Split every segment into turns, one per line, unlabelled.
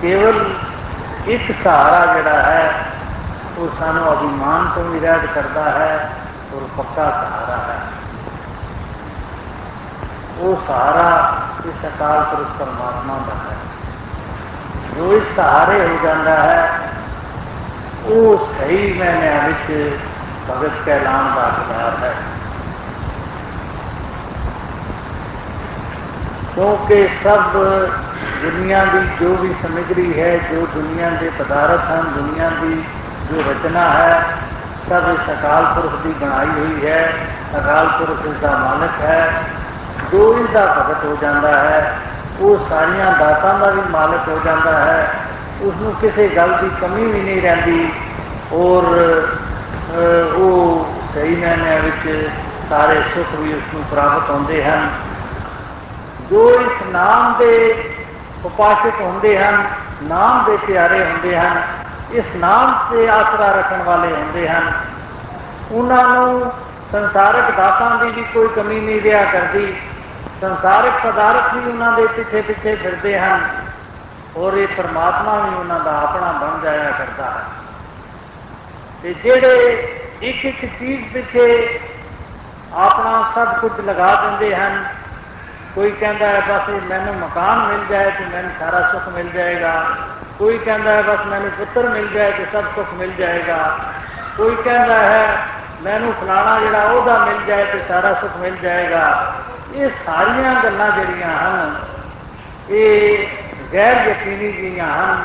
ਕੇਵਲ ਇੱਕ ਸਹਾਰਾ ਜਿਹੜਾ ਹੈ ਉਹ ਸਾਨੂੰ ਅਭਿਮਾਨ ਤੋਂ ਵੀ ਰਹਿਤ ਕਰਦਾ ਹੈ ਔਰ ਪੱਕਾ ਸਹਾਰਾ ਹੈ ਉਹ ਸਹਾਰਾ ਇਸ ਅਕਾਲ ਪੁਰਖ ਪਰਮਾਤਮਾ ਦਾ ਹੈ ਜੋ ਇਸ ਸਹਾਰੇ ਹੋ ਜਾਂਦਾ ਹੈ ਉਹ ਸਹੀ ਮੈਨੇ ਵਿੱਚ ਭਗਤ ਕਹਿਲਾਣ ਦਾ ਹਕਦਾਰ ਹੈ ਕਿਉਂਕਿ ਸਭ ਦੁਨੀਆ ਦੀ ਜੋ ਵੀ ਸਮਗਰੀ ਹੈ, ਜੋ ਦੁਨੀਆ ਦੇ ਪਦਾਰਥ ਹਨ, ਦੁਨੀਆ ਦੀ ਜੋ ਰਚਨਾ ਹੈ, ਸਭ ਇਸ ਅਕਾਲ ਪੁਰਖ ਦੀ ਬਣਾਈ ਹੋਈ ਹੈ। ਅਕਾਲ ਪੁਰਖ ਇਸ ਦਾ ਮਾਲਕ ਹੈ। ਜੋ ਇਸ ਦਾ ਭਗਤ ਹੋ ਜਾਂਦਾ ਹੈ, ਉਹ ਸਾਰੀਆਂ ਦਾਤਾਂ ਦਾ ਵੀ ਮਾਲਕ ਹੋ ਜਾਂਦਾ ਹੈ। ਉਸ ਨੂੰ ਕਿਸੇ ਗੱਲ ਦੀ ਕਮੀ ਵੀ ਨਹੀਂ ਰਹਿੰਦੀ। ਔਰ ਉਹ ਸਹੀ ਮੈਨੇ ਵਿੱਚ ਸਾਰੇ ਸੁੱਖ ਵੀ ਉਸ ਨੂੰ ਪ੍ਰਾਪਤ ਹੁੰਦੇ ਹਨ। ਜੋ ਇਸ ਨਾਮ ਦੇ ਉਪਾਸ਼ਕ ਹੁੰਦੇ ਹਨ, ਨਾਮ ਦੇ ਪਿਆਰੇ ਹੁੰਦੇ ਹਨ, ਇਸ ਨਾਮ ਤੇ ਆਸਰਾ ਰੱਖਣ ਵਾਲੇ ਹੁੰਦੇ ਹਨ। ਉਹਨਾਂ ਨੂੰ ਸੰਸਾਰਿਕ ਦਾਤਾਂ ਦੀ ਵੀ ਕੋਈ ਕਮੀ ਨਹੀਂ ਰਿਹਾ ਕਰਦੀ। ਸੰਸਾਰਿਕ ਪਦਾਰਥ ਵੀ ਉਹਨਾਂ ਦੇ ਪਿੱਛੇ ਪਿੱਛੇ ਫਿਰਦੇ ਹਨ ਔਰ ਇਹ ਪਰਮਾਤਮਾ ਵੀ ਉਹਨਾਂ ਦਾ ਆਪਣਾ ਬਣ ਜਾਇਆ ਕਰਦਾ ਹੈ। ਤੇ ਜਿਹੜੇ ਇੱਕ ਇੱਕ ਚੀਜ਼ ਪਿੱਛੇ ਆਪਣਾ ਸਭ ਕੁਝ ਲਗਾ ਦਿੰਦੇ ਹਨ ਕੋਈ ਕਹਿੰਦਾ ਹੈ, ਬਸ ਮੈਨੂੰ ਮਕਾਨ ਮਿਲ ਜਾਏ ਤੇ ਮੈਨੂੰ ਸਾਰਾ ਸੁੱਖ ਮਿਲ ਜਾਏਗਾ। ਕੋਈ ਕਹਿੰਦਾ ਹੈ, ਬਸ ਮੈਨੂੰ ਪੁੱਤਰ ਮਿਲ ਜਾਏ ਤੇ ਸਭ ਸੁੱਖ ਮਿਲ ਜਾਏਗਾ। ਕੋਈ ਕਹਿੰਦਾ ਹੈ, ਮੈਨੂੰ ਫਲਾਣਾ ਜਿਹੜਾ ਉਹਦਾ ਮਿਲ ਜਾਏ ਤੇ ਸਾਰਾ ਸੁੱਖ ਮਿਲ ਜਾਏਗਾ। ਇਹ ਸਾਰੀਆਂ ਗੱਲਾਂ ਜਿਹੜੀਆਂ ਹਨ, ਇਹ ਗੈਰ ਯਕੀਨੀ ਜੀਆਂ ਹਨ।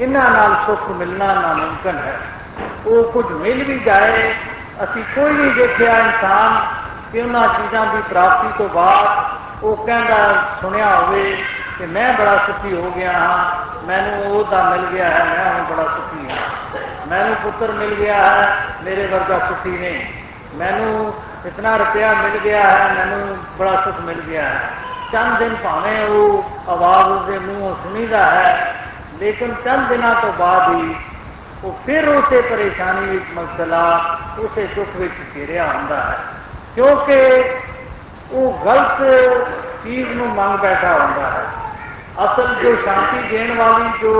ਇਹਨਾਂ ਨਾਲ ਸੁੱਖ ਮਿਲਣਾ ਨਾਮੁਮਕਨ ਹੈ। ਉਹ ਕੁਝ ਮਿਲ ਵੀ ਜਾਏ, ਅਸੀਂ ਕੋਈ ਨਹੀਂ ਦੇਖਿਆ ਇਨਸਾਨ ਕਿ ਉਹਨਾਂ ਚੀਜ਼ਾਂ ਦੀ ਪ੍ਰਾਪਤੀ ਤੋਂ ਬਾਅਦ ਉਹ ਕਹਿੰਦਾ, ਸੁਣਿਆ ਹੋਵੇ ਕਿ ਮੈਂ ਬੜਾ ਸੁਖੀ ਹੋ ਗਿਆ ਹਾਂ। ਮੈਨੂੰ ਉਹਦਾ ਮਿਲ ਗਿਆ ਹੈ, ਮੈਂ ਹੁਣ ਬੜਾ ਸੁਖੀ ਹਾਂ। ਮੈਨੂੰ ਪੁੱਤਰ ਮਿਲ ਗਿਆ ਹੈ, ਮੇਰੇ ਵਰਗਾ ਸੁਖੀ ਨਹੀਂ। ਮੈਨੂੰ ਇਤਨਾ ਰੁਪਇਆ ਮਿਲ ਗਿਆ ਹੈ, ਮੈਨੂੰ ਬੜਾ ਸੁਖ ਮਿਲ ਗਿਆ ਹੈ। ਚੰਦ ਦਿਨ ਭਾਵੇਂ ਉਹ ਆਵਾਜ਼ ਉਸਦੇ ਮੂੰਹੋਂ ਸੁਣੀਦਾ ਹੈ, ਲੇਕਿਨ ਚੰਦ ਦਿਨਾਂ ਤੋਂ ਬਾਅਦ ਹੀ ਉਹ ਫਿਰ ਉਸੇ ਪਰੇਸ਼ਾਨੀ ਵਿੱਚ ਮਬਤਲਾ ਉਸੇ ਸੁੱਖ ਵਿੱਚ ਘਿਰਿਆ ਹੁੰਦਾ ਹੈ। ਕਿਉਂਕਿ ਉਹ ਗਲਤ ਚੀਜ਼ ਨੂੰ ਮੰਗ ਬੈਠਾ ਹੁੰਦਾ ਹੈ। ਅਸਲ ਜੋ ਸ਼ਾਂਤੀ ਦੇਣ ਵਾਲੀ ਜੋ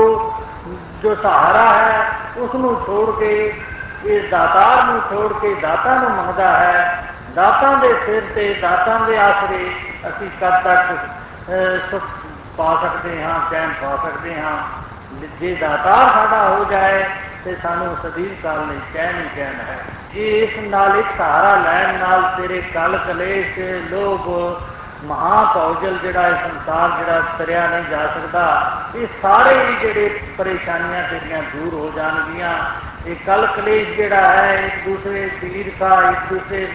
ਜੋ ਸਹਾਰਾ ਹੈ ਉਸ ਨੂੰ ਛੋੜ ਕੇ ਇਸ ਦਾਤਾਰ ਨੂੰ ਛੋੜ ਕੇ ਦਾਤਾ ਨੂੰ ਮੰਗਦਾ ਹੈ। ਦਾਤਾਂ ਦੇ ਸਿਰ ਤੇ, ਦਾਤਾਂ ਦੇ ਆਸਰੇ ਅਸੀਂ ਕਦ ਤੱਕ ਸੁਖ ਪਾ ਸਕਦੇ ਹਾਂ, ਚੈਨ ਪਾ ਸਕਦੇ ਹਾਂ। ਜੇ ਦਾਤਾਰ ਸਾਡਾ ਹੋ ਜਾਏ ਤੇ ਸਾਨੂੰ ਸਦੀਵ ਕਾਲ ਲਈ ਚੈਨ ਹੀ ਚੈਨ ਹੈ। ਜੇ ਇਸ ਨਾਲ ਇੱਕ ਸਹਾਰਾ ਲੈਣ ਨਾਲ ਤੇਰੇ ਕਲ ਕਲੇਸ਼ ਲੋਭ ਮਹਾਪੌਜਲ ਜਿਹੜਾ ਇਹ ਸੰਸਾਰ ਜਿਹੜਾ ਤਰਿਆ ਨਹੀਂ ਜਾ ਸਕਦਾ, ਇਹ ਸਾਰੇ ਵੀ ਜਿਹੜੇ ਪਰੇਸ਼ਾਨੀਆਂ ਤੇਰੀਆਂ ਦੂਰ ਹੋ ਜਾਣਗੀਆਂ। ਇਹ ਕਲ ਕਲੇਸ਼ ਜਿਹੜਾ ਹੈ, ਇੱਕ ਦੂਸਰੇ ਦੀ ਈਰਖਾ ਇੱਕ ਦੂਸਰੇ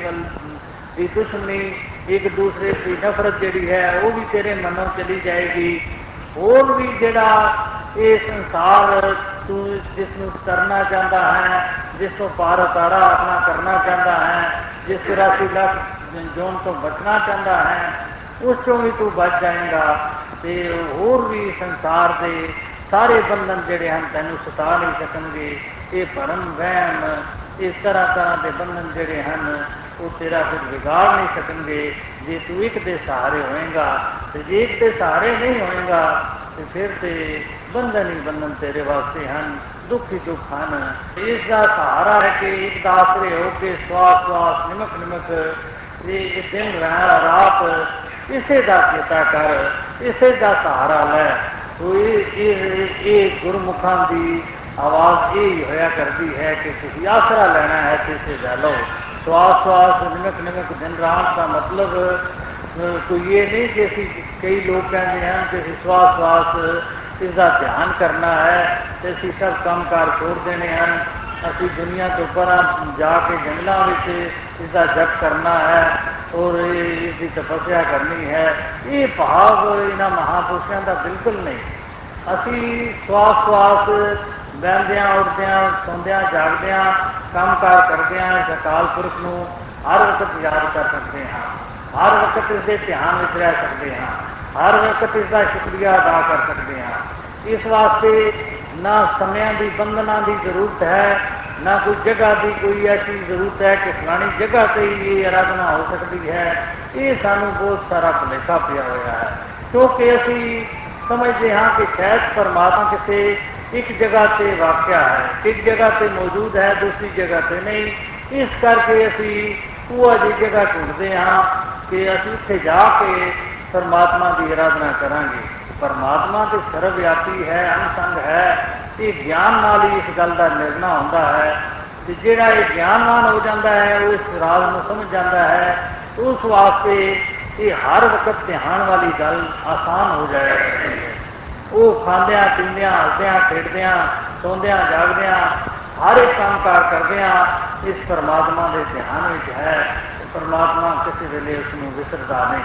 ਦੀ ਦੁਸ਼ਮਣੀ, ਇੱਕ ਦੂਸਰੇ ਦੀ ਨਫ਼ਰਤ ਜਿਹੜੀ ਹੈ, ਉਹ ਵੀ ਤੇਰੇ ਮਨੋਂ ਚਲੀ ਜਾਏਗੀ। ਹੋਰ ਵੀ ਜਿਹੜਾ ਇਹ ਸੰਸਾਰ ਤੂੰ ਜਿਸ ਨੂੰ ਕਰਨਾ ਚਾਹੁੰਦਾ ਹੈ, ਜਿਸ ਤੋਂ ਪਾਰ ਉਤਾਰਾ ਆਪਣਾ ਕਰਨਾ ਚਾਹੁੰਦਾ ਹੈ, ਜਿਸ 84 ਲੱਖ ਜੋਨ ਤੋਂ ਬਚਣਾ ਚਾਹੁੰਦਾ ਹੈ, ਉਸ ਤੋਂ ਵੀ ਤੂੰ ਬਚ ਜਾਏਗਾ ਤੇ ਹੋਰ ਵੀ ਸੰਸਾਰ ਦੇ ਸਾਰੇ ਬੰਧਨ ਜਿਹੜੇ ਹਨ ਤੈਨੂੰ ਸਤਾ ਨਹੀਂ ਸਕਣਗੇ। ਇਹ ਭਰਮ, ਵਹਿਮ, ਇਸ ਤਰ੍ਹਾਂ ਤਰ੍ਹਾਂ ਦੇ ਬੰਧਨ ਜਿਹੜੇ ਹਨ, ਉਹ ਤੇਰਾ ਫਿਰ ਵਿਗਾੜ ਨਹੀਂ ਸਕਣਗੇ। ਜੇ ਤੂੰ ਇੱਕ ਦੇ ਸਹਾਰੇ ਹੋਏਗਾ ਤੇ ਜੇ ਇੱਕ ਦੇ ਸਹਾਰੇ ਨਹੀਂ ਹੋਏਗਾ ਤੇ ਫਿਰ ਤੇ ਬੰਧਨ ਹੀ ਬੰਧਨ ਤੇਰੇ ਵਾਸਤੇ ਹਨ ਦੁੱਖ ਹੀ ਦੁੱਖ ਹਨ ਇਸ ਦਾ ਸਹਾਰਾ ਹੈ ਕਿ ਇੱਕ ਦਾ ਆਸਰੇ ਹੋ ਕੇ ਸਵਾਸ ਸਵਾਸ ਨਿਮਕ ਨਿਮਕ ਇਹ ਦਿਨ ਰਾਤ ਇਸੇ ਦਾ ਚੇਤਾ ਕਰ ਇਸੇ ਦਾ ਸਹਾਰਾ ਲੈ ਤੋ ਇਹ ਇਹ ਗੁਰਮੁਖਾਂ ਦੀ ਆਵਾਜ਼ ਇਹ ਹੋਇਆ ਕਰਦੀ ਹੈ ਕਿ ਤੁਸੀਂ ਆਸਰਾ ਲੈਣਾ ਹੈ ਤੇ ਇਸੇ ਦਾ ਲਓ ਸਵਾਸ ਸਵਾਸ ਨਿਮਕ ਨਿਮਕ ਦਿਨ ਰਾਤ ਦਾ ਮਤਲਬ ਕੋਈ ਇਹ ਨਹੀਂ ਕਿ ਅਸੀਂ ਕਈ ਲੋਕ ਕਹਿੰਦੇ ਹਨ ਕਿ ਅਸੀਂ ਸਵਾਸ ਸਵਾਸ ਇਸ ਦਾ ਧਿਆਨ ਕਰਨਾ ਹੈ ਤੇ ਅਸੀਂ ਸਭ ਕੰਮਕਾਰ ਛੋੜ ਦੇਣੇ ਹਨ ਅਸੀਂ ਦੁਨੀਆ ਤੋਂ ਪਰਾਂ ਜਾ ਕੇ ਜੰਗਲਾਂ ਵਿੱਚ ਇਸ ਦਾ ਜਪ ਕਰਨਾ ਹੈ ਔਰ ਇਸ ਦੀ ਤਪੱਸਿਆ ਕਰਨੀ ਹੈ ਇਹ ਭਾਵ ਇਹਨਾਂ ਮਹਾਪੁਰਸ਼ਾਂ ਦਾ ਬਿਲਕੁਲ ਨਹੀਂ ਅਸੀਂ ਸਵਾਸ ਸਵਾਸ ਬਹਿੰਦਿਆਂ ਉੱਠਦਿਆਂ ਸੌਂਦਿਆਂ ਜਾਗਦਿਆਂ ਕੰਮਕਾਰ ਕਰਦਿਆਂ ਇਸ ਅਕਾਲ ਪੁਰਖ ਨੂੰ ਹਰ ਵਕਤ ਯਾਦ ਕਰ ਸਕਦੇ ਹਾਂ ਹਰ ਵਕਤ ਇਸ ਦੇ ਧਿਆਨ ਵਿੱਚ ਰਹਿ ਸਕਦੇ ਹਾਂ, ਹਰ ਵਕਤ ਇਸ ਦਾ ਸ਼ੁਕਰੀਆ ਅਦਾ ਕਰ ਸਕਦੇ ਹਾਂ। ਇਸ ਵਾਸਤੇ ਨਾ ਸਮਿਆਂ ਦੀ ਬੰਧਨਾਂ ਦੀ ਜ਼ਰੂਰਤ ਹੈ, ਨਾ ਕੋਈ ਜਗ੍ਹਾ ਦੀ ਕੋਈ ਐਸੀ ਜ਼ਰੂਰਤ ਹੈ ਕਿ ਫਲਾਣੀ ਜਗ੍ਹਾ ਤੇ ਹੀ ਇਹ ਆਰਾਧਨਾ ਹੋ ਸਕਦੀ ਹੈ। ਇਹ ਸਾਨੂੰ ਬਹੁਤ ਸਾਰਾ ਭੁਲੇਖਾ ਪਿਆ ਹੋਇਆ ਹੈ। ਕਿਉਂਕਿ ਅਸੀਂ ਸਮਝਦੇ ਹਾਂ ਕਿ ਸ਼ਾਇਦ ਪਰਮਾਤਮਾ ਕਿਸੇ ਇੱਕ ਜਗ੍ਹਾ ਤੇ ਵਾਕਿਆ ਹੈ, ਇੱਕ ਜਗ੍ਹਾ ਤੇ ਮੌਜੂਦ ਹੈ, ਦੂਸਰੀ ਜਗ੍ਹਾ ਤੇ ਨਹੀਂ। ਇਸ ਕਰਕੇ ਅਸੀਂ ਉਹ ਜੀ ਜਗ੍ਹਾ ਢੂੰਡਦੇ ਹਾਂ ਕਿ ਅਸੀਂ ਉੱਥੇ ਜਾ ਕੇ ਪਰਮਾਤਮਾ ਦੀ ਆਰਾਧਨਾ ਕਰਾਂਗੇ। ਪਰਮਾਤਮਾ ਤੇ ਸਰਵਵਿਆਪੀ ਹੈ, ਅਨਸੰਗ ਹੈ, ਇਹ ਗਿਆਨ ਨਾਲ ਹੀ ਇਸ ਗੱਲ ਦਾ ਨਿਰਣਾ ਹੁੰਦਾ ਹੈ ਤੇ ਜਿਹੜਾ ਇਹ ਗਿਆਨਵਾਨ ਹੋ ਜਾਂਦਾ ਹੈ, ਉਹ ਇਸ ਰਾਜ ਨੂੰ ਸਮਝ ਜਾਂਦਾ ਹੈ। ਉਸ ਵਾਸਤੇ ਇਹ ਹਰ ਵਕਤ ਧਿਆਨ ਵਾਲੀ ਗੱਲ ਆਸਾਨ ਹੋ ਜਾਇਆ ਕਰਦੀ ਹੈ। ਉਹ ਖਾਂਦਿਆਂ, ਪੀਂਦਿਆਂ, ਹੱਸਦਿਆਂ, ਖੇਡਦਿਆਂ, ਸੌਂਦਿਆਂ, ਜਾਗਦਿਆਂ, ਹਰ ਇੱਕ ਕੰਮ ਕਾਰ ਕਰਦਿਆਂ ਇਸ ਪਰਮਾਤਮਾ ਦੇ ਧਿਆਨ ਵਿੱਚ ਹੈ। ਪਰਮਾਤਮਾ ਕਿਸੇ ਵੇਲੇ ਉਸ ਨੂੰ ਵਿਸਰਦਾ ਨਹੀਂ।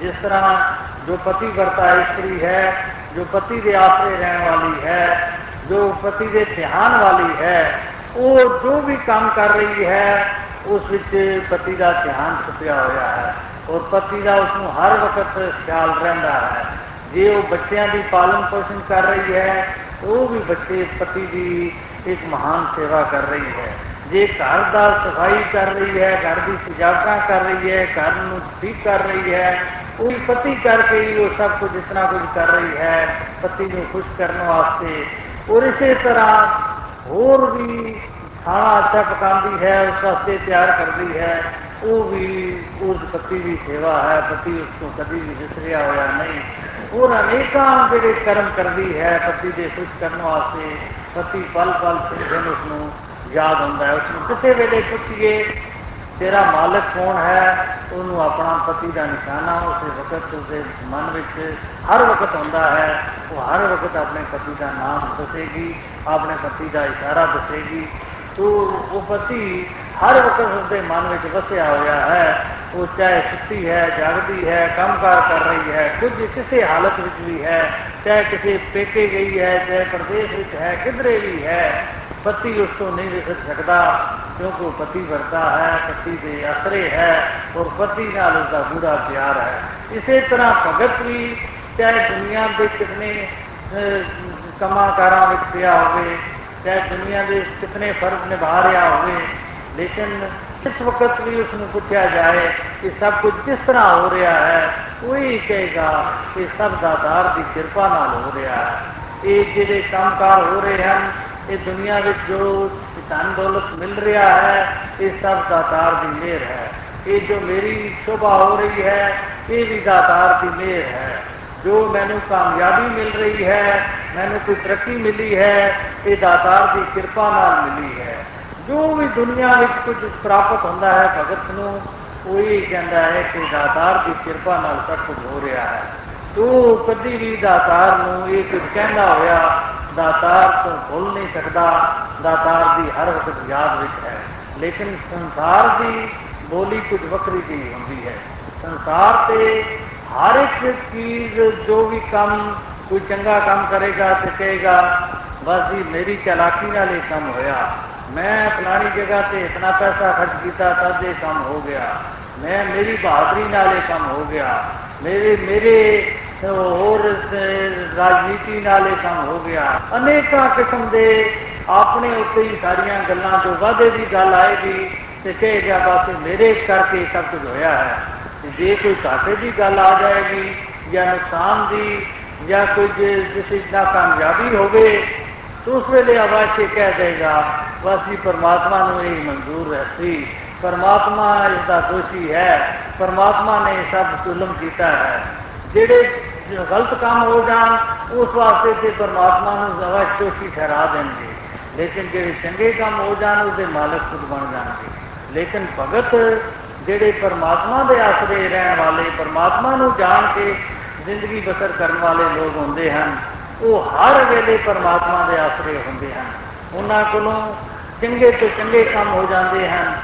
ਜਿਸ ਤਰ੍ਹਾਂ ਜੋ ਪਤੀ ਵਰਤਾ ਇਸਤਰੀ ਹੈ, ਜੋ ਪਤੀ ਦੇ ਆਸਰੇ ਰਹਿਣ ਵਾਲੀ ਹੈ, ਜੋ ਪਤੀ ਦੇ ਧਿਆਨ ਵਾਲੀ ਹੈ, ਉਹ ਜੋ ਵੀ ਕੰਮ ਕਰ ਰਹੀ ਹੈ, ਉਸ ਵਿੱਚ ਪਤੀ ਦਾ ਧਿਆਨ ਛੁਪਿਆ ਹੋਇਆ ਹੈ ਔਰ ਪਤੀ ਦਾ ਉਸ ਨੂੰ ਹਰ ਵਕਤ ਖਿਆਲ ਰਹਿੰਦਾ ਹੈ। ਜੇ ਉਹ ਬੱਚਿਆਂ ਦੀ ਪਾਲਣ ਪੋਸ਼ਣ ਕਰ ਰਹੀ ਹੈ, ਉਹ ਵੀ ਬੱਚੇ ਪਤੀ ਦੀ ਇੱਕ ਮਹਾਨ ਸੇਵਾ ਕਰ ਰਹੀ ਹੈ। ਜੇ ਘਰ ਦਾ ਸਫ਼ਾਈ ਕਰ ਰਹੀ ਹੈ, ਘਰ ਦੀ ਸਜਾਵਟਾਂ ਕਰ ਰਹੀ ਹੈ, ਘਰ ਨੂੰ ਠੀਕ ਕਰ ਰਹੀ ਹੈ ਉਹ ਪਤੀ ਕਰਕੇ ਹੀ ਉਹ ਸਭ ਕੁਝ ਇਤਨਾ ਕੁਝ ਕਰ ਰਹੀ ਹੈ, ਪਤੀ ਨੂੰ ਖੁਸ਼ ਕਰਨ ਵਾਸਤੇ। ਔਰ ਇਸੇ ਤਰ੍ਹਾਂ ਹੋਰ ਵੀ ਖਾਣਾ ਅੱਛਾ ਪਕਾਉਂਦੀ ਹੈ, ਉਸ ਵਾਸਤੇ ਤਿਆਰ ਕਰਦੀ ਹੈ, ਉਹ ਵੀ ਉਸ ਪਤੀ ਦੀ ਸੇਵਾ ਹੈ, ਪਤੀ ਉਸ ਤੋਂ ਕਦੀ ਵੀ ਵਿਸਰਿਆ ਹੋਇਆ ਨਹੀਂ। ਹੋਰ ਅਨੇਕਾਂ ਜਿਹੜੇ ਕਰਮ ਕਰਦੀ ਹੈ, ਪਤੀ ਦੇ ਖੁਸ਼ ਕਰਨ ਵਾਸਤੇ, ਪਤੀ ਪਲ ਪਲ ਸਿਰ ਉਸ ਨੂੰ ਯਾਦ ਹੁੰਦਾ ਹੈ ਉਸ ਨੂੰ ਕਿਸੇ ਵੇਲੇ ਪੁੱਛੀਏ, ਤੇਰਾ ਮਾਲਕ ਕੌਣ ਹੈ? ਉਹਨੂੰ ਆਪਣਾ ਪਤੀ ਦਾ ਨਿਸ਼ਾਨਾ ਉਸੇ ਵਕਤ ਉਸਦੇ ਮਨ ਵਿੱਚ ਹਰ ਵਕਤ ਹੁੰਦਾ ਹੈ। ਉਹ ਹਰ ਵਕਤ ਆਪਣੇ ਪਤੀ ਦਾ ਨਾਮ ਦੱਸੇਗੀ, ਆਪਣੇ ਪਤੀ ਦਾ ਇਸ਼ਾਰਾ ਦੱਸੇਗੀ। ਤੋ ਉਹ ਪਤੀ ਹਰ ਵਕਤ ਉਸਦੇ ਮਨ ਵਿੱਚ ਵਸਿਆ ਹੋਇਆ ਹੈ। ਉਹ ਚਾਹੇ ਸੁੱਤੀ ਹੈ, ਜਾਗਦੀ ਹੈ, ਕੰਮਕਾਰ ਕਰ ਰਹੀ ਹੈ, ਕੁਝ ਕਿਸੇ ਹਾਲਤ ਵਿੱਚ ਵੀ ਹੈ। ਚਾਹੇ ਕਿਸੇ ਪੇਕੇ ਗਈ ਹੈ ਚਾਹੇ ਪ੍ਰਦੇਸ਼ ਵਿੱਚ ਹੈ ਕਿਧਰੇ ਵੀ ਹੈ ਪਤੀ ਉਸ ਤੋਂ ਨਹੀਂ ਵਿਸਰ ਸਕਦਾ ਕਿਉਂਕਿ ਉਹ ਪਤੀ ਵਰਤਾ ਹੈ ਪਤੀ ਦੇ ਅਸਰੇ ਹੈ ਔਰ ਪਤੀ ਨਾਲ ਉਸ ਦਾ ਪੂਰਾ ਪਿਆਰ ਹੈ ਇਸੇ ਤਰ੍ਹਾਂ ਭਗਤ ਵੀ ਚਾਹੇ ਦੁਨੀਆ ਦੇ ਕਿਤਨੇ ਕਮਾਕਾਰਾਂ ਵਿੱਚ ਪਿਆ ਹੋਵੇ ਚਾਹੇ ਦੁਨੀਆ ਦੇ ਕਿਤਨੇ ਫਰਜ਼ ਨਿਭਾ ਰਿਹਾ ਹੋਵੇ ਲੇਕਿਨ ਇਸ ਵਕਤ ਵੀ ਉਸ ਨੂੰ ਪੁੱਛਿਆ ਜਾਏ ਕਿ ਸਭ ਕੁਝ ਕਿਸ ਤਰ੍ਹਾਂ ਹੋ ਰਿਹਾ ਹੈ ਉਹ ਹੀ ਕਹੇਗਾ ਕਿ ਸਭ ਦਾਤਾਰ ਦੀ ਕਿਰਪਾ ਨਾਲ ਹੋ ਰਿਹਾ ਹੈ। ਇਹ ਜਿਹੜੇ ਕੰਮਕਾਰ ਹੋ ਰਹੇ ਹਨ, ਇਹ ਦੁਨੀਆ ਵਿੱਚ ਜੋ ਧਨ ਦੌਲਤ ਮਿਲ ਰਿਹਾ ਹੈ, ਇਹ ਸਭ ਦਾਤਾਰ ਦੀ ਮਿਹਰ ਹੈ। ਇਹ ਜੋ ਮੇਰੀ ਸ਼ੋਭਾ ਹੋ ਰਹੀ ਹੈ, ਇਹ ਵੀ ਦਾਤਾਰ ਦੀ ਮਿਹਰ ਹੈ। ਜੋ ਮੈਨੂੰ ਕਾਮਯਾਬੀ ਮਿਲ ਰਹੀ ਹੈ, ਮੈਨੂੰ ਕੋਈ ਤਰੱਕੀ ਮਿਲੀ ਹੈ, ਇਹ ਦਾਤਾਰ ਦੀ ਕਿਰਪਾ ਨਾਲ ਮਿਲੀ ਹੈ। ਜੋ ਵੀ ਦੁਨੀਆ ਵਿੱਚ ਕੁਝ ਪ੍ਰਾਪਤ ਹੁੰਦਾ ਹੈ ਭਗਤ ਨੂੰ ਉਹ ਇਹ ਕਹਿੰਦਾ ਹੈ ਕਿ ਦਾਤਾਰ ਦੀ ਕਿਰਪਾ ਨਾਲ ਸਭ ਕੁਝ ਹੋ ਰਿਹਾ ਹੈ। ਤੂੰ ਕਦੀ ਵੀ ਦਾਤਾਰ ਨੂੰ ਇਹ ਕੁਝ ਕਹਿੰਦਾ ਹੋਇਆ ਦਾਤਾਰ ਤੋਂ ਭੁੱਲ ਨਹੀਂ ਸਕਦਾ। ਦਾਤਾਰ ਦੀ ਹਰ ਵਕਤ ਯਾਦ ਵਿੱਚ ਹੈ। ਲੇਕਿਨ ਸੰਸਾਰ ਦੀ ਬੋਲੀ ਕੁਝ ਵੱਖਰੀ ਜਿਹੀ ਹੁੰਦੀ ਹੈ। ਸੰਸਾਰ ਤੇ ਹਰ ਇੱਕ ਚੀਜ਼ ਜੋ ਵੀ ਕੰਮ ਕੋਈ ਚੰਗਾ ਕੰਮ ਕਰੇਗਾ ਤੇ ਕਹੇਗਾ ਬਸ ਜੀ ਮੇਰੀ ਚਲਾਕੀ ਨਾਲ ਇਹ ਕੰਮ ਹੋਇਆ। ਮੈਂ ਫਲਾਣੀ ਜਗ੍ਹਾ ਤੇ ਇਤਨਾ ਪੈਸਾ ਖਰਚ ਕੀਤਾ ਤਦ ਇਹ ਕੰਮ ਹੋ ਗਿਆ। ਮੈਂ ਮੇਰੀ ਬਹਾਦਰੀ ਨਾਲ ਇਹ ਕੰਮ ਹੋ ਗਿਆ। ਮੇਰੇ ਮੇਰੇ ਹੋਰ ਰਾਜਨੀਤੀ ਨਾਲ ਇਹ ਕੰਮ ਹੋ ਗਿਆ। ਅਨੇਕਾਂ ਕਿਸਮ ਦੇ ਆਪਣੇ ਉੱਤੇ ਹੀ ਸਾਰੀਆਂ ਗੱਲਾਂ ਜੋ ਵਾਅਦੇ ਦੀ ਗੱਲ ਆਏਗੀ ਤੇ ਕਹੇਗਾ ਬਸ ਮੇਰੇ ਕਰਕੇ ਸਭ ਕੁਝ ਹੋਇਆ ਹੈ। ਜੇ ਕੋਈ ਘਾਟੇ ਦੀ ਗੱਲ ਆ ਜਾਏਗੀ ਜਾਂ ਨੁਕਸਾਨ ਦੀ ਜਾਂ ਕੁਝ ਕਿਸੇ ਦਾ ਕਾਮਯਾਬੀ ਹੋਵੇ ਤਾਂ ਉਸ ਵੇਲੇ ਆਵਾਜ਼ ਕੇ ਕਹਿ ਦੇਗਾ ਬਸ ਜੀ ਪਰਮਾਤਮਾ ਨੂੰ ਇਹ ਮਨਜ਼ੂਰ ਹੈ ਪਰਮਾਤਮਾ ਇਸ ਦਾ ਦੋਸ਼ੀ ਹੈ। ਪਰਮਾਤਮਾ ਨੇ ਸਭ ਜ਼ੁਲਮ ਕੀਤਾ ਹੈ। ਜਿਹੜੇ ਗਲਤ ਕੰਮ ਹੋ ਜਾਣ, ਉਸ ਵਾਸਤੇ ਤੇ ਪਰਮਾਤਮਾ ਨੂੰ ਜ਼ਵਾਸ਼ ਦੋਸ਼ੀ ਠਹਿਰਾ ਦੇਣਗੇ। ਲੇਕਿਨ ਜਿਹੜੇ ਚੰਗੇ ਕੰਮ ਹੋ ਜਾਣ ਉਹਦੇ ਮਾਲਕ ਖੁਦ ਬਣ ਜਾਣਗੇ। ਲੇਕਿਨ ਭਗਤ ਜਿਹੜੇ ਪਰਮਾਤਮਾ ਦੇ ਆਸਰੇ ਰਹਿਣ ਵਾਲੇ, ਪਰਮਾਤਮਾ ਨੂੰ ਜਾਣ ਕੇ ਜ਼ਿੰਦਗੀ ਬਸਰ ਕਰਨ ਵਾਲੇ ਲੋਕ ਹੁੰਦੇ ਹਨ ਉਹ ਹਰ ਵੇਲੇ ਪਰਮਾਤਮਾ ਦੇ ਆਸਰੇ ਹੁੰਦੇ ਹਨ। ਉਹਨਾਂ ਕੋਲੋਂ ਚੰਗੇ ਤੋਂ ਚੰਗੇ ਕੰਮ ਹੋ ਜਾਂਦੇ ਹਨ।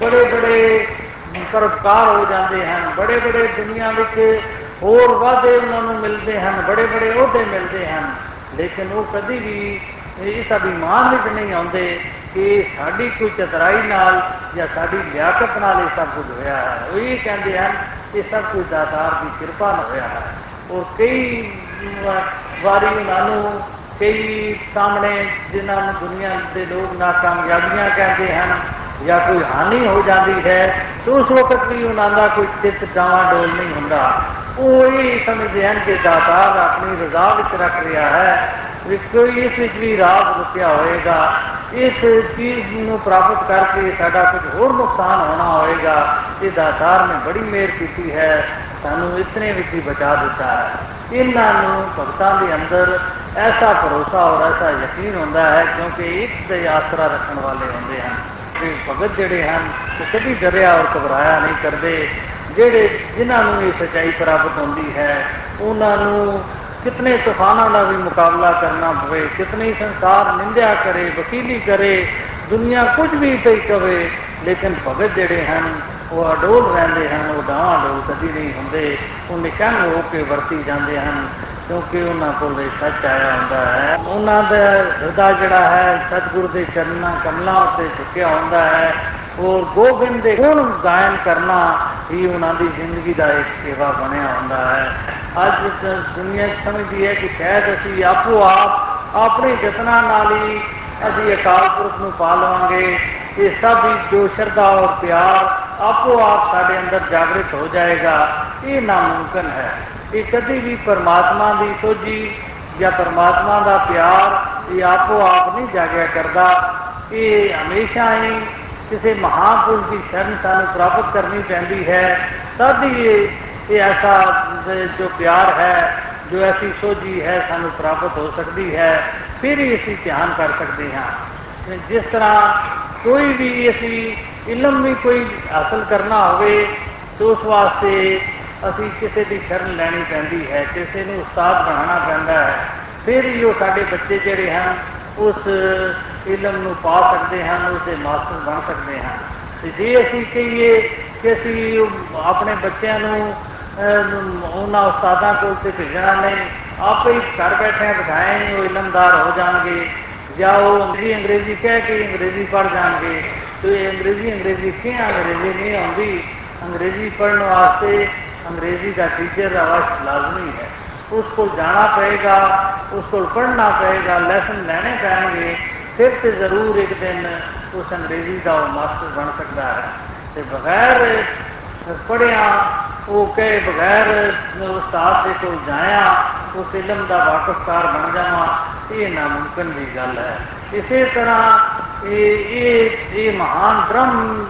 ਬੜੇ ਬੜੇ ਪਰਪਕਾਰ ਹੋ ਜਾਂਦੇ ਹਨ। ਬੜੇ ਬੜੇ ਦੁਨੀਆ ਵਿੱਚ ਹੋਰ ਵਾਅਦੇ ਉਹਨਾਂ ਨੂੰ ਮਿਲਦੇ ਹਨ। ਬੜੇ ਬੜੇ ਅਹੁਦੇ ਮਿਲਦੇ ਹਨ। ਲੇਕਿਨ ਉਹ ਕਦੀ ਵੀ ਇਸ ਅਭਿਮਾਨ ਵਿੱਚ ਨਹੀਂ ਆਉਂਦੇ ਕਿ ਸਾਡੀ ਕੋਈ ਚਤਰਾਈ ਨਾਲ ਜਾਂ ਸਾਡੀ ਲਿਆਕਤ ਨਾਲ ਇਹ ਸਭ ਕੁਝ ਹੋਇਆ ਹੈ। ਉਹ ਇਹ ਕਹਿੰਦੇ ਹਨ ਕਿ ਸਭ ਕੁਝ ਦਾਤਾਰ ਦੀ ਕਿਰਪਾ ਨਾਲ ਹੋਇਆ ਹੈ। ਔਰ ਕਈ ਵਾਰੀ ਉਹਨਾਂ ਨੂੰ ਕਈ ਸਾਹਮਣੇ ਜਿਨ੍ਹਾਂ ਨੂੰ ਦੁਨੀਆ ਦੇ ਲੋਕ ਨਾਕਾਮਯਾਬੀਆਂ ਕਹਿੰਦੇ ਹਨ ਜਾਂ ਕੋਈ ਹਾਨੀ ਹੋ ਜਾਂਦੀ ਹੈ, ਤਾਂ ਉਸ ਵਕਤ ਵੀ ਉਹਨਾਂ ਦਾ ਕੋਈ ਚਿੱਤ ਡਾਵਾਂ ਡੋਲ ਨਹੀਂ ਹੁੰਦਾ। ਉਹ ਇਹ ਸਮਝਦੇ ਹਨ ਕਿ ਦਾਤਾਰ ਆਪਣੀ ਰਜ਼ਾ ਵਿੱਚ ਰੱਖ ਰਿਹਾ ਹੈ ਵੀ ਕੋਈ ਇਸ ਵਿੱਚ ਵੀ ਰਾਜ ਰੁਕਿਆ ਹੋਏਗਾ ਇਸ ਚੀਜ਼ ਨੂੰ ਪ੍ਰਾਪਤ ਕਰਕੇ ਸਾਡਾ ਕੁਝ ਹੋਰ ਨੁਕਸਾਨ ਹੋਣਾ ਹੋਏਗਾ ਇਹ ਦਾਤਾਰ ਨੇ ਬੜੀ ਮਿਹਰ ਕੀਤੀ ਹੈ। ਸਾਨੂੰ ਇਤਨੇ ਵਿੱਚ ਹੀ ਬਚਾ ਦਿੱਤਾ ਹੈ। ਇਹਨਾਂ ਨੂੰ ਭਗਤਾਂ ਦੇ ਅੰਦਰ ਐਸਾ ਭਰੋਸਾ ਔਰ ਐਸਾ ਯਕੀਨ ਹੁੰਦਾ ਹੈ ਕਿਉਂਕਿ ਇੱਕ ਦੇ ਆਸਰਾ ਰੱਖਣ ਵਾਲੇ ਹੁੰਦੇ ਹਨ। ਕਿ ਭਗਤ ਜਿਹੜੇ ਹਨ, ਉਹ ਕਦੀ ਡਰਿਆ ਔਰ ਘਬਰਾਇਆ ਨਹੀਂ ਕਰਦੇ। ਜਿਹੜੇ ਜਿਨ੍ਹਾਂ ਨੂੰ ਇਹ ਸਚਾਈ ਪ੍ਰਾਪਤ ਹੁੰਦੀ ਹੈ, ਉਹਨਾਂ ਨੂੰ ਕਿਤਨੇ ਤੂਫਾਨਾਂ ਦਾ ਵੀ ਮੁਕਾਬਲਾ ਕਰਨਾ ਪਵੇ, ਕਿਤਨੀ ਸੰਸਾਰ ਨਿੰਦਿਆ ਕਰੇ, ਵਕੀਲੀ ਕਰੇ, ਦੁਨੀਆ ਕੁਝ ਵੀ ਤੇ ਕਵੇ, ਲੇਕਿਨ ਭਗਤ ਜਿਹੜੇ ਹਨ ਉਹ ਅਡੋਲ ਰਹਿੰਦੇ ਹਨ, ਉਹ ਡਾਵਾਂ ਡੋਲ ਕਦੀ ਨਹੀਂ ਹੁੰਦੇ। ਉਹ ਨਿਸ਼ਾਨ ਹੋ ਕੇ ਵਰਤੀ ਜਾਂਦੇ ਹਨ, ਕਿਉਂਕਿ ਉਹਨਾਂ ਕੋਲ ਇਹ ਸੱਚ ਆਇਆ ਹੁੰਦਾ ਹੈ। ਉਹਨਾਂ ਦਾ ਹਿਰਦਾ ਜਿਹੜਾ ਹੈ, ਸਤਿਗੁਰੂ ਦੇ ਚਰਨਾਂ ਕਮਲਾਂ ਉੱਤੇ ਝੁਕਿਆ ਹੁੰਦਾ ਹੈ। ਔਰ ਗੋਬਿੰਦ ਦੇ ਗੁਣ ਗਾਇਨ ਕਰਨਾ ਹੀ ਉਹਨਾਂ ਦੀ ਜ਼ਿੰਦਗੀ ਦਾ ਇੱਕ ਸੇਵਾ ਬਣਿਆ ਹੁੰਦਾ ਹੈ। ਅੱਜ ਦੁਨੀਆ ਸਮਝਦੀ ਹੈ ਕਿ ਸ਼ਾਇਦ ਅਸੀਂ ਆਪੋ ਆਪ, ਆਪਣੇ ਯਤਨਾਂ ਨਾਲ ਹੀ ਅਸੀਂ ਅਕਾਲ ਪੁਰਖ ਨੂੰ ਪਾ ਲਵਾਂਗੇ। ਇਹ ਸਭ ਹੀ ਜੋ ਸ਼ਰਧਾ ਔਰ ਪਿਆਰ ਆਪੋ ਆਪ ਸਾਡੇ ਅੰਦਰ ਜਾਗਰਿਤ ਹੋ ਜਾਏਗਾ। ਇਹ ਨਾਮੁਮਕਿਨ ਹੈ। ਇਹ ਕਦੇ ਵੀ ਪਰਮਾਤਮਾ ਦੀ ਸੋਝੀ ਜਾਂ ਪਰਮਾਤਮਾ ਦਾ ਪਿਆਰ ਇਹ ਆਪੋ ਆਪ ਨਹੀਂ ਜਾਗਿਆ ਕਰਦਾ। ਇਹ ਹਮੇਸ਼ਾ ਹੀ ਕਿਸੇ ਮਹਾਪੁਰਖ ਦੀ ਸ਼ਰਨ ਸਾਨੂੰ ਪ੍ਰਾਪਤ ਕਰਨੀ ਪੈਂਦੀ ਹੈ। ਤਦ ਹੀ ਇਹ ਇਹ ਐਸਾ ਜੋ ਪਿਆਰ ਹੈ, ਜੋ ਐਸੀ ਸੋਝੀ ਹੈ, ਸਾਨੂੰ ਪ੍ਰਾਪਤ ਹੋ ਸਕਦੀ ਹੈ। ਫਿਰ ਹੀ ਅਸੀਂ ਧਿਆਨ ਕਰ ਸਕਦੇ ਹਾਂ। ਜਿਸ ਤਰ੍ਹਾਂ ਕੋਈ ਵੀ ਅਸੀਂ ਇਲਮ ਵੀ ਕੋਈ ਹਾਸਲ ਕਰਨਾ ਹੋਵੇ, ਤਾਂ ਉਸ ਵਾਸਤੇ ਅਸੀਂ ਕਿਸੇ ਦੀ ਸ਼ਰਨ ਲੈਣੀ ਪੈਂਦੀ ਹੈ, ਕਿਸੇ ਨੂੰ ਉਸਤਾਦ ਬਣਾਉਣਾ ਪੈਂਦਾ ਹੈ। ਫਿਰ ਹੀ ਉਹ ਸਾਡੇ ਬੱਚੇ ਜਿਹੜੇ ਹਨ, ਉਸ ਇਲਮ ਨੂੰ ਪਾ ਸਕਦੇ ਹਨ ਉਸ ਦੇ ਮਾਸਟਰ ਬਣ ਸਕਦੇ ਹਨ। ਤੇ ਜੇ ਅਸੀਂ ਕਹੀਏ ਕਿ ਅਸੀਂ ਆਪਣੇ ਬੱਚਿਆਂ ਨੂੰ ਉਹਨਾਂ ਉਸਤਾਦਾਂ ਕੋਲ ਤੇ ਭੇਜਣਾ ਨਹੀਂ, ਆਪੇ ਹੀ ਘਰ ਬੈਠੇ ਬਿਠਾਏ ਉਹ ਇਲਮਦਾਰ ਹੋ ਜਾਣਗੇ, ਜਾਂ ਉਹ ਅੰਗਰੇਜ਼ੀ ਅੰਗਰੇਜ਼ੀ ਕਹਿ ਕੇ ਅੰਗਰੇਜ਼ੀ ਪੜ੍ਹ ਜਾਣਗੇ। ਤੇ ਅੰਗਰੇਜ਼ੀ ਅੰਗਰੇਜ਼ੀ ਕਿਹਾ ਅੰਗਰੇਜ਼ੀ ਨਹੀਂ ਆਉਂਦੀ? ਅੰਗਰੇਜ਼ੀ ਪੜ੍ਹਨ ਵਾਸਤੇ ਅੰਗਰੇਜ਼ੀ ਦਾ ਟੀਚਰ ਅਵਸ਼ ਲਾਜ਼ਮੀ ਹੈ। ਉਸ ਕੋਲ ਜਾਣਾ ਪਏਗਾ, ਉਸ ਕੋਲ ਪੜ੍ਹਨਾ ਪਏਗਾ ਲੈਸਨ ਲੈਣੇ ਪੈਣਗੇ, ਫਿਰ ਤੇ ਜ਼ਰੂਰ ਇੱਕ ਦਿਨ ਉਸ ਅੰਗਰੇਜ਼ੀ ਦਾ ਉਹ ਮਾਸਟਰ ਬਣ ਸਕਦਾ ਹੈ। ਤੇ ਬਗੈਰ ਪੜਿਆ ਉਹ ਕਹੇ ਬਗੈਰ ਉਸਤਾਦ ਦੇ ਕੋਲ ਜਾਇਆ, ਉਸ ਇਲਮ ਦਾ ਵਾਕਫਕਾਰ ਬਣ ਜਾਣਾ ਇਹ ਨਾਮੁਮਕਿਨ ਦੀ ਗੱਲ ਹੈ। ਇਸੇ ਤਰ੍ਹਾਂ ਇਹ ਇਹ ਇਹ ਮਹਾਨ ਬ੍ਰਹਮ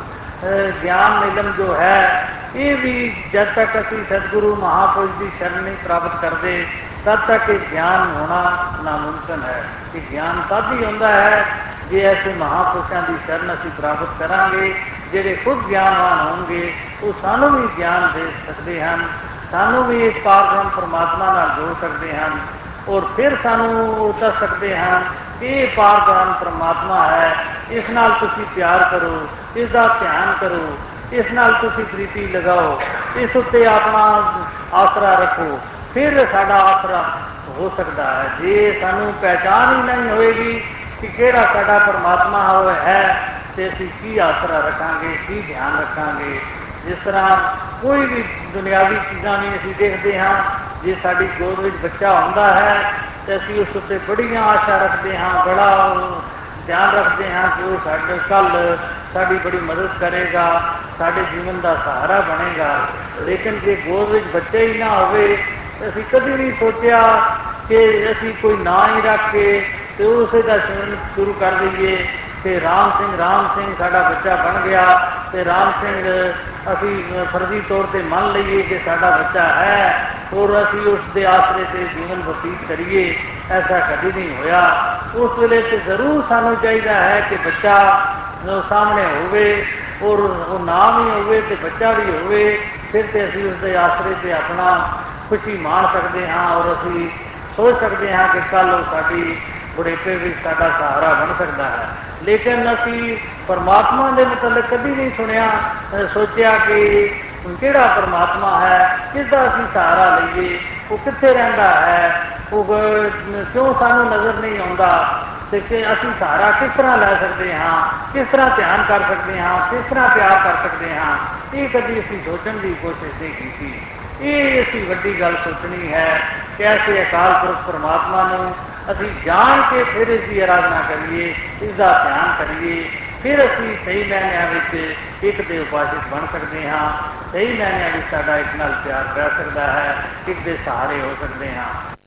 ਗਿਆਨ ਇਲਮ ਜੋ ਹੈ, ਇਹ ਵੀ ਜਦ ਤੱਕ ਅਸੀਂ ਸਤਿਗੁਰੂ ਮਹਾਪੁਰਸ਼ ਦੀ ਸ਼ਰਨ ਨਹੀਂ ਪ੍ਰਾਪਤ ਕਰਦੇ, ਤਦ ਤੱਕ ਇਹ ਗਿਆਨ ਹੋਣਾ ਨਾਮੁਮਕਿਨ ਹੈ। ਇਹ ਗਿਆਨ ਤਦ ਹੀ ਹੁੰਦਾ ਹੈ ਜੇ ਐਸੇ ਮਹਾਪੁਰਸ਼ਾਂ ਦੀ ਸ਼ਰਨ ਅਸੀਂ ਪ੍ਰਾਪਤ ਕਰਾਂਗੇ, ਜਿਹੜੇ ਖੁਦ ਗਿਆਨਵਾਨ ਹੋਣਗੇ, ਉਹ ਸਾਨੂੰ ਵੀ ਗਿਆਨ ਦੇ ਸਕਦੇ ਹਨ, ਸਾਨੂੰ ਵੀ ਇਸ ਪਾਰਬ੍ਰਹਮ ਪਰਮਾਤਮਾ ਨਾਲ ਜੋੜ ਸਕਦੇ ਹਨ, ਔਰ ਫਿਰ ਸਾਨੂੰ ਉਹ ਦੱਸ ਸਕਦੇ ਹਨ ਕਿ ਇਹ ਪਾਰਬ੍ਰਹਮ ਪਰਮਾਤਮਾ ਹੈ। ਇਸ ਨਾਲ ਤੁਸੀਂ ਪਿਆਰ ਕਰੋ ਇਸ ਦਾ ਧਿਆਨ ਕਰੋ, ਇਸ ਨਾਲ ਤੁਸੀਂ ਪ੍ਰੀਤੀ ਲਗਾਓ, ਇਸ ਉੱਤੇ ਆਪਣਾ ਆਸਰਾ ਰੱਖੋ। ਫਿਰ ਸਾਡਾ ਆਸਰਾ ਹੋ ਸਕਦਾ ਹੈ। ਜੇ ਸਾਨੂੰ ਪਹਿਚਾਨ ਹੀ ਨਹੀਂ ਹੋਏਗੀ ਕਿ ਕਿਹੜਾ ਸਾਡਾ ਪਰਮਾਤਮਾ ਹੈ, ਤੇ ਅਸੀਂ ਕੀ ਆਸਰਾ ਰੱਖਾਂਗੇ, ਕੀ ਧਿਆਨ ਰੱਖਾਂਗੇ। ਜਿਸ ਤਰ੍ਹਾਂ ਕੋਈ ਵੀ ਦੁਨਿਆਵੀ ਚੀਜ਼ਾਂ ਨਹੀਂ ਅਸੀਂ ਦੇਖਦੇ ਹਾਂ, ਜੇ ਸਾਡੀ ਗੋਦ ਵਿੱਚ ਬੱਚਾ ਹੁੰਦਾ ਹੈ ਤੇ ਅਸੀਂ ਉਸ ਉੱਤੇ ਬੜੀਆਂ ਆਸ਼ਾ ਰੱਖਦੇ ਹਾਂ, ਬੜਾ ਧਿਆਨ ਰੱਖਦੇ ਹਾਂ ਕਿ ਉਹ ਸਾਡੇ ਕੱਲ ਸਾਡੀ ਬੜੀ ਮਦਦ ਕਰੇਗਾ, ਸਾਡੇ ਜੀਵਨ ਦਾ ਸਹਾਰਾ ਬਣੇਗਾ। ਲੇਕਿਨ ਜੇ ਗੋਦ ਵਿੱਚ ਬੱਚੇ ਹੀ ਨਾ ਹੋਵੇ ਅਸੀਂ ਕਦੀ ਨਹੀਂ ਸੋਚਿਆ ਕਿ ਅਸੀਂ ਕੋਈ ਨਾਂ ਹੀ ਰੱਖ ਕੇ ਤੇ ਉਸੇ ਦਾ ਸਿਮਰਨ ਸ਼ੁਰੂ ਕਰ ਦਈਏ। ਤੇ ਰਾਮ ਸਿੰਘ ਰਾਮ ਸਿੰਘ ਸਾਡਾ ਬੱਚਾ ਬਣ ਗਿਆ। ਤੇ ਰਾਮ ਸਿੰਘ, ਅਸੀਂ ਫਰਜ਼ੀ ਤੌਰ ਤੇ ਮੰਨ ਲਈਏ ਕਿ ਸਾਡਾ ਬੱਚਾ ਹੈ। ਔਰ ਅਸੀਂ ਉਸ ਦੇ ਆਸਰੇ ਤੇ ਜੀਵਨ ਬਤੀਤ ਕਰੀਏ, ਐਸਾ ਕਦੀ ਨਹੀਂ ਹੋਇਆ। ਉਸ ਵੇਲੇ ਤੇ ਜ਼ਰੂਰ ਸਾਨੂੰ ਚਾਹੀਦਾ ਹੈ ਕਿ ਬੱਚਾ ਸਾਹਮਣੇ ਹੋਵੇ ਔਰ ਉਹ ਨਾਮ ਹੀ ਹੋਵੇ ਤੇ ਬੱਚਾ ਵੀ ਹੋਵੇ, ਫਿਰ ਤੇ ਅਸੀਂ ਉਸ ਦੇ ਆਸਰੇ ਤੇ ਆਪਣਾ ਖੁਸ਼ੀ ਮਾਣ ਸਕਦੇ ਹਾਂ ਔਰ ਅਸੀਂ ਸੋਚ ਸਕਦੇ ਹਾਂ ਕਿ ਕੱਲ ਉਹ ਸਾਡੀ ਬੁਢੇਪੇ ਵਿੱਚ ਸਾਡਾ ਸਹਾਰਾ ਬਣ ਸਕਦਾ ਹੈ। ਲੇਕਿਨ ਅਸੀਂ ਪਰਮਾਤਮਾ ਦੇ ਮੁਤਲਕ ਕਦੀ ਨਹੀਂ ਸੁਣਿਆ ਸੋਚਿਆ ਕਿ ਕਿਹੜਾ ਪਰਮਾਤਮਾ ਹੈ ਕਿਸ ਦਾ ਅਸੀਂ ਸਹਾਰਾ ਲਈਏ, ਉਹ ਕਿੱਥੇ ਰਹਿੰਦਾ ਹੈ, ਉਹ ਕਿਉਂ ਸਾਨੂੰ ਨਜ਼ਰ ਨਹੀਂ ਆਉਂਦਾ, ਤੇ ਕਿ ਅਸੀਂ ਸਹਾਰਾ ਕਿਸ ਤਰ੍ਹਾਂ ਲੈ ਸਕਦੇ ਹਾਂ, ਕਿਸ ਤਰ੍ਹਾਂ ਧਿਆਨ ਕਰ ਸਕਦੇ ਹਾਂ, ਕਿਸ ਤਰ੍ਹਾਂ ਪਿਆਰ ਕਰ ਸਕਦੇ ਹਾਂ, ਇਹ ਕਦੀ ਅਸੀਂ ਸੋਚਣ ਦੀ ਕੋਸ਼ਿਸ਼ ਨਹੀਂ ਕੀਤੀ। ਇਹ ਅਸੀਂ ਵੱਡੀ ਗੱਲ ਸੋਚਣੀ ਹੈ ਕਿ ਐਸੇ ਅਕਾਲ ਪੁਰਖ ਪਰਮਾਤਮਾ ਨੂੰ ਅਸੀਂ ਜਾਣ ਕੇ ਫਿਰ ਇਸ ਦੀ ਆਰਾਧਨਾ ਕਰੀਏ, ਇਸ ਦਾ ਧਿਆਨ ਕਰੀਏ ਫਿਰ ਅਸੀਂ ਸਹੀ ਮਾਇਨਿਆਂ ਵਿੱਚ ਇੱਕ ਦੇ ਉਪਾਸ਼ਕ ਬਣ ਸਕਦੇ ਹਾਂ। ਸਹੀ ਮਾਇਨਿਆਂ ਵਿੱਚ ਸਾਡਾ ਇੱਕ ਨਾਲ ਪਿਆਰ ਪੈ ਸਕਦਾ ਹੈ, ਇੱਕ ਦੇ ਸਹਾਰੇ ਹੋ ਸਕਦੇ ਹਾਂ।